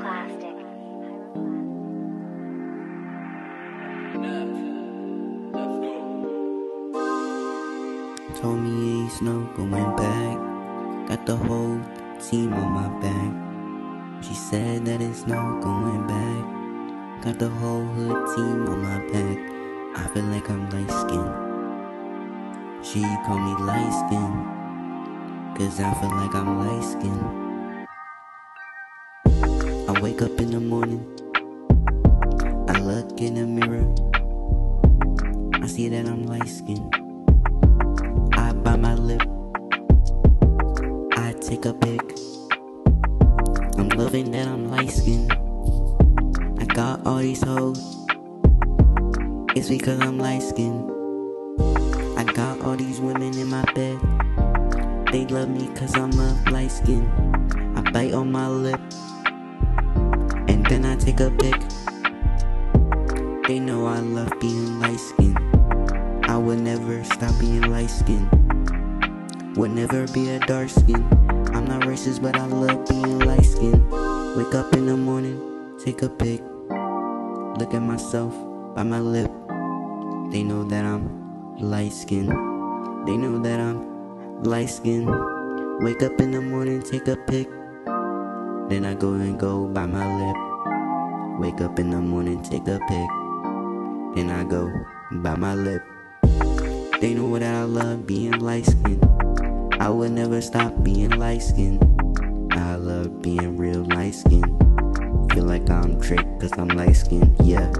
Pyroclastic. Told me it's no going back. Got the whole team on my back. She said that it's no going back. Got the whole hood team on my back. I feel like I'm light skinned. She called me light skinned. Cause I feel like I'm light skinned. I wake up in the morning. I look in the mirror. I see that I'm light skinned. I bite my lip. I take a pic. I'm loving that I'm light skinned. I got all these hoes. It's because I'm light skinned. I got all these women in my bed. They love me cause I'm a light skin. I bite on my lip. Then I take a pic. They know I love being light skinned. I would never stop being light skinned. Would never be a dark skin. I'm not racist, but I love being light skinned. Wake up in the morning, take a pic. Look at myself by my lip. They know that I'm light skinned. They know that I'm light skinned. Wake up in the morning, take a pic. Then I go and go by my lip. Wake up in the morning, take a pic. Then I go by my lip. They know that I love being light skinned. I would never stop being light skinned. I love being real light skinned. Feel like I'm tricked cause I'm light skinned, yeah.